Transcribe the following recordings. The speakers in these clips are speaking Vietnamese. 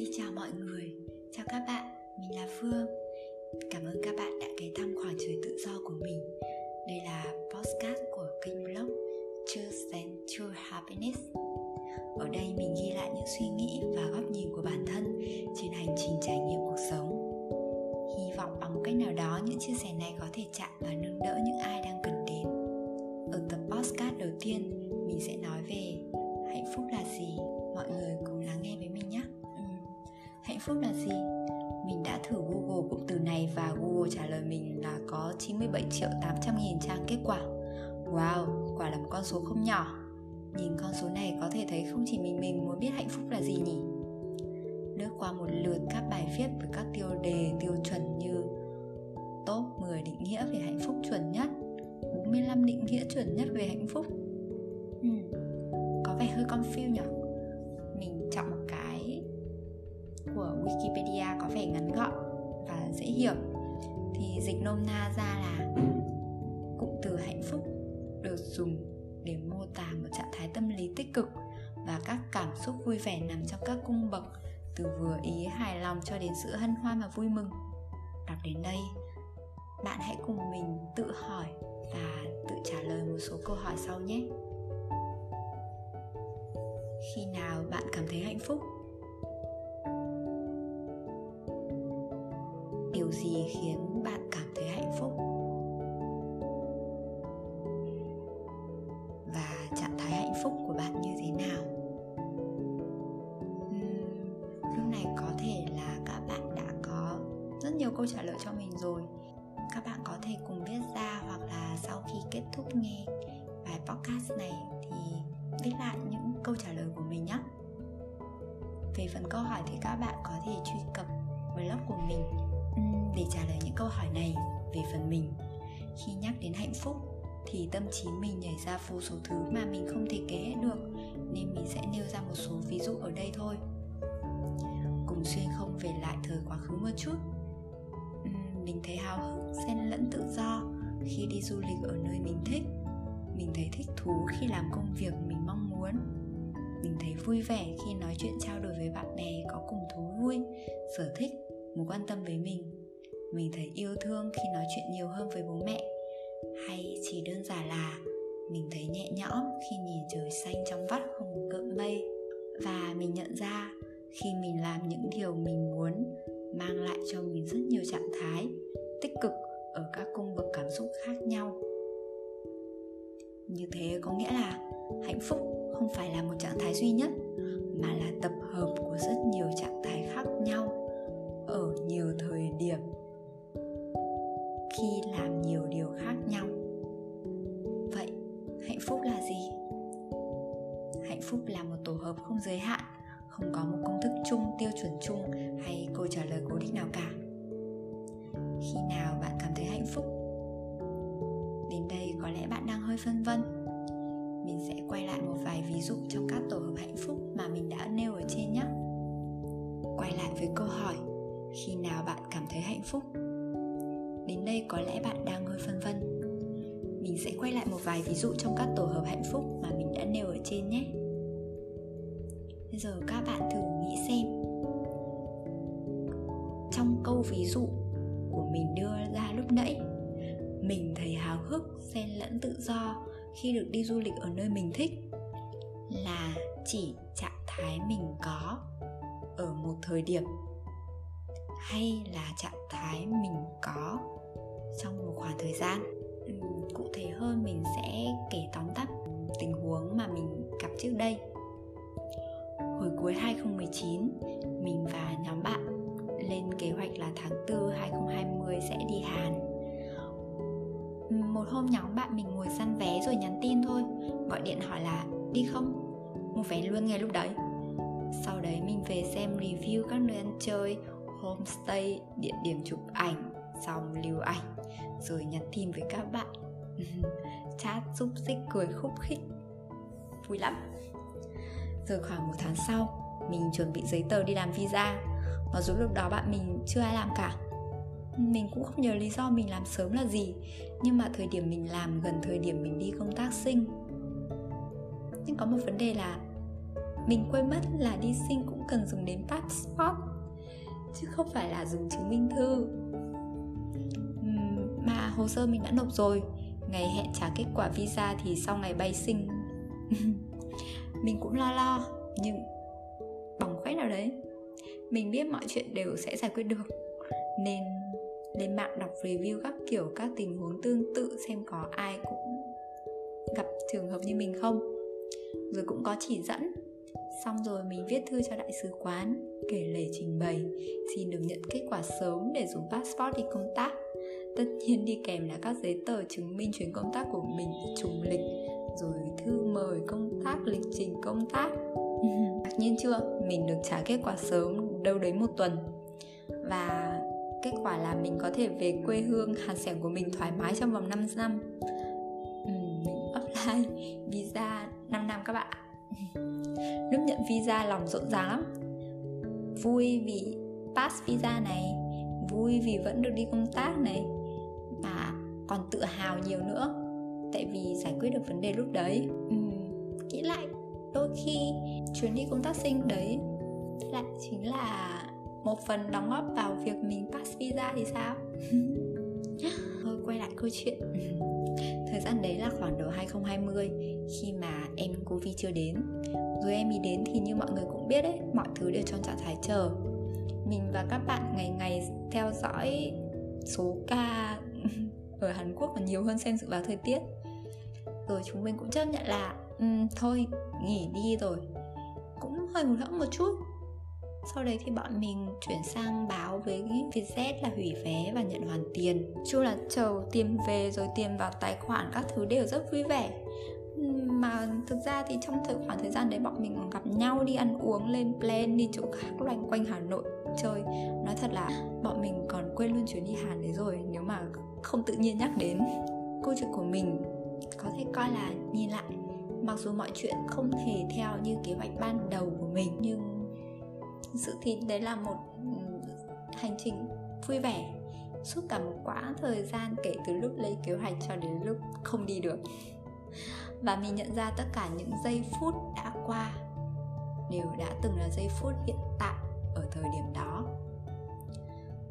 Xin chào mọi người, chào các bạn, mình là Phương. Cảm ơn các bạn đã ghé thăm khoảng trời tự do của mình. Đây là podcast của kênh blog Choose and True Happiness. Ở đây mình ghi lại những suy nghĩ và góc nhìn của bản thân trên hành trình trải nghiệm cuộc sống. Hy vọng bằng một cách nào đó những chia sẻ này có thể chạm và nâng đỡ những ai đang cần đến. Ở tập podcast đầu tiên, mình sẽ nói về hạnh phúc là gì phúc là gì? Mình đã thử Google cụm từ này và Google trả lời mình là có 97 triệu 800 nghìn trang kết quả. Wow, quả là một con số không nhỏ. Nhìn con số này có thể thấy không chỉ mình mình muốn biết hạnh phúc là gì nhỉ? Lướt qua một lượt các bài viết với các tiêu đề tiêu chuẩn như Top 10 định nghĩa về hạnh phúc chuẩn nhất 45 định nghĩa chuẩn nhất về hạnh phúc. Hmm, Có vẻ hơi con phiêu nhỉ? Wikipedia có vẻ ngắn gọn và dễ hiểu. Thì dịch nôm na ra là cụm từ hạnh phúc được dùng để mô tả một trạng thái tâm lý tích cực và các cảm xúc vui vẻ nằm trong các cung bậc, từ vừa ý hài lòng cho đến sự hân hoan và vui mừng. Đọc đến đây, bạn hãy cùng mình tự hỏi và tự trả lời một số câu hỏi sau nhé. Khi nào bạn cảm thấy hạnh phúc? Điều gì khiến bạn cảm thấy hạnh phúc? Và trạng thái hạnh phúc của bạn như thế nào? Uhm, lúc này có thể là các bạn đã có rất nhiều câu trả lời cho mình rồi. Các bạn có thể cùng viết ra hoặc là sau khi kết thúc nghe bài podcast này thì viết lại những câu trả lời của mình nhé về phần câu hỏi thì các bạn có thể truy cập blog của mình để trả lời những câu hỏi này, về phần mình, khi nhắc đến hạnh phúc, thì tâm trí mình nhảy ra vô số thứ mà mình không thể kể hết được, nên mình sẽ nêu ra một số ví dụ ở đây thôi. Cùng xuyên không về lại thời quá khứ một chút. Mình thấy hào hứng, xen lẫn tự do khi đi du lịch ở nơi mình thích. Mình thấy thích thú khi làm công việc mình mong muốn. Mình thấy vui vẻ khi nói chuyện trao đổi với bạn bè có cùng thú vui, sở thích muốn quan tâm với mình. Mình thấy yêu thương khi nói chuyện nhiều hơn với bố mẹ. Hay chỉ đơn giản là mình thấy nhẹ nhõm khi nhìn trời xanh trong vắt không một cơn mây. Và mình nhận ra khi mình làm những điều mình muốn mang lại cho mình rất nhiều trạng thái tích cực ở các cung bậc cảm xúc khác nhau. Như thế có nghĩa là hạnh phúc không phải là một trạng thái duy nhất, mà là tập hợp của rất nhiều trạng thái khác nhau. Một tổ hợp không giới hạn, không có một công thức chung, tiêu chuẩn chung hay câu trả lời cố định nào cả. Khi nào bạn cảm thấy hạnh phúc? Đến đây có lẽ bạn đang hơi phân vân. Mình sẽ quay lại một vài ví dụ trong các tổ hợp hạnh phúc mà mình đã nêu ở trên nhé. Quay lại với câu hỏi, khi nào bạn cảm thấy hạnh phúc? Đến đây có lẽ bạn đang hơi phân vân. Mình sẽ quay lại một vài ví dụ trong các tổ hợp hạnh phúc mà mình đã nêu ở trên nhé giờ các bạn thử nghĩ xem. Trong câu ví dụ của mình đưa ra lúc nãy, mình thấy háo hức, xen lẫn tự do khi được đi du lịch ở nơi mình thích là chỉ trạng thái mình có ở một thời điểm hay là trạng thái mình có trong một khoảng thời gian. Cụ thể hơn mình sẽ kể tóm tắt tình huống mà mình gặp trước đây hồi cuối 2019 mình và nhóm bạn lên kế hoạch là tháng 4 2020 sẽ đi Hàn. Một hôm nhóm bạn mình ngồi săn vé rồi nhắn tin thôi, gọi điện hỏi là đi không? Mua vé luôn ngay lúc đấy. Sau đấy mình về xem review các nơi ăn chơi, homestay, địa điểm chụp ảnh xong lưu ảnh, rồi nhắn tin với các bạn. Chat xúc xích, cười khúc khích. Vui lắm rồi khoảng một tháng sau, mình chuẩn bị giấy tờ đi làm visa. Mặc dù lúc đó bạn mình chưa ai làm cả. Mình cũng không nhớ lý do mình làm sớm là gì, nhưng mà thời điểm mình làm gần thời điểm mình đi công tác sinh. Nhưng có một vấn đề là mình quên mất là đi sinh cũng cần dùng đến passport, chứ không phải là dùng chứng minh thư. Mà hồ sơ mình đã nộp rồi. Ngày hẹn trả kết quả visa thì sau ngày bay sinh. mình cũng lo lo, nhưng bỏng khoét nào đấy. Mình biết mọi chuyện đều sẽ giải quyết được. Nên lên mạng đọc review các kiểu, các tình huống tương tự xem có ai cũng gặp trường hợp như mình không. Rồi cũng có chỉ dẫn. Xong rồi mình viết thư cho đại sứ quán, kể lể trình bày, xin được nhận kết quả sớm để dùng passport đi công tác. Tất nhiên đi kèm là các giấy tờ chứng minh chuyến công tác của mình trùng tác lịch trình công tác. Ngạc nhiên chưa? Mình được trả kết quả sớm đâu đấy một tuần. Và kết quả là mình có thể về quê hương hạt sẻng của mình thoải mái trong vòng 5 năm. Ừ, mình apply visa 5 năm các bạn. Lúc nhận visa lòng rộn ràng lắm. Vui vì pass visa này vui vì vẫn được đi công tác này và còn tự hào nhiều nữa. Tại vì giải quyết được vấn đề lúc đấy. Đôi khi chuyến đi công tác sinh đấy. Lại chính là một phần đóng góp vào việc mình pass visa thì sao? Thôi quay lại câu chuyện. Thời gian đấy là khoảng đầu 2020 khi mà em Covid chưa đến. Rồi em ý đến thì như mọi người cũng biết đấy mọi thứ đều trong trạng thái chờ. Mình và các bạn ngày ngày theo dõi số ca ở Hàn Quốc còn nhiều hơn xem dự báo thời tiết. Rồi chúng mình cũng chấp nhận là um, thôi nghỉ đi rồi. Cũng hơi hụt hẫng một chút. Sau đấy thì bọn mình chuyển sang báo với Vietjet là hủy vé và nhận hoàn tiền. Chung là chờ tiền về rồi tiền vào tài khoản các thứ đều rất vui vẻ. Ừ, mà thực ra thì trong thời khoảng thời gian đấy bọn mình còn gặp nhau đi ăn uống lên plan đi chỗ khác loanh quanh Hà Nội. Chơi nói thật là bọn mình còn quên luôn chuyến đi Hàn đấy rồi nếu mà không tự nhiên nhắc đến. Câu chuyện của mình có thể coi là nhìn lại mặc dù mọi chuyện không thể theo như kế hoạch ban đầu của mình, nhưng sự thì đấy là một ừ, hành trình vui vẻ, suốt cả một quãng thời gian kể từ lúc lấy kế hoạch cho đến lúc không đi được. Và mình nhận ra tất cả những giây phút đã qua đều đã từng là giây phút hiện tại ở thời điểm đó.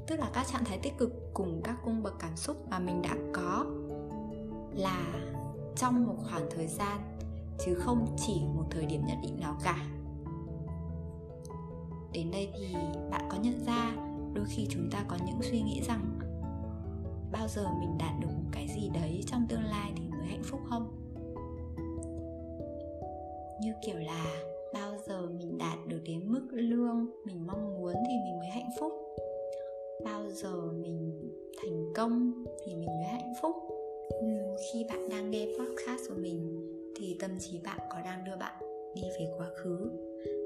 Tức là các trạng thái tích cực cùng các cung bậc cảm xúc mà mình đã có là trong một khoảng thời gian chứ không chỉ một thời điểm nhất định nào cả. Đến đây thì bạn có nhận ra đôi khi chúng ta có những suy nghĩ rằng bao giờ mình đạt được một cái gì đấy trong tương lai thì mới hạnh phúc không? Như kiểu là bao giờ mình đạt được đến mức lương mình mong muốn thì mình mới hạnh phúc. Bao giờ mình thành công thì mình mới hạnh phúc. Ừ, khi bạn đang nghe podcast của mình thì tâm trí bạn có đang đưa bạn đi về quá khứ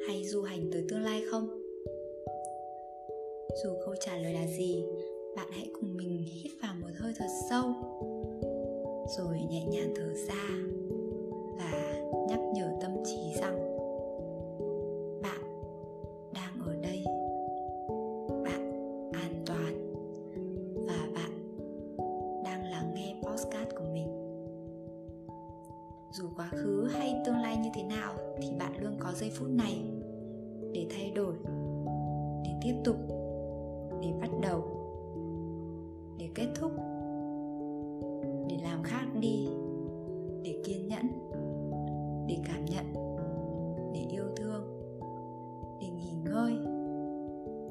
hay du hành tới tương lai không? Dù câu trả lời là gì, bạn hãy cùng mình hít vào một hơi thật sâu, rồi nhẹ nhàng thở ra và nhắc nhở tâm trí rằng như thế nào thì bạn luôn có giây phút này để thay đổi, để tiếp tục, để bắt đầu, để kết thúc, để làm khác đi, để kiên nhẫn, để cảm nhận, để yêu thương, để nghỉ ngơi,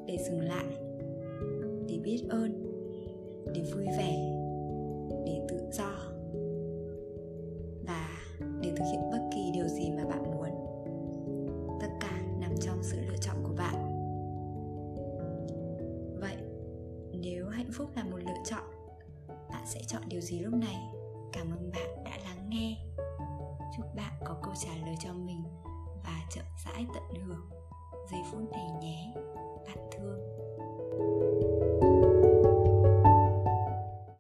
để dừng lại, để biết ơn, để vui vẻ. Nếu hạnh phúc là một lựa chọn, bạn sẽ chọn điều gì lúc này? Cảm ơn bạn đã lắng nghe. Chúc bạn có câu trả lời cho mình và chậm rãi tận hưởng giây phút này nhé. Bạn thương.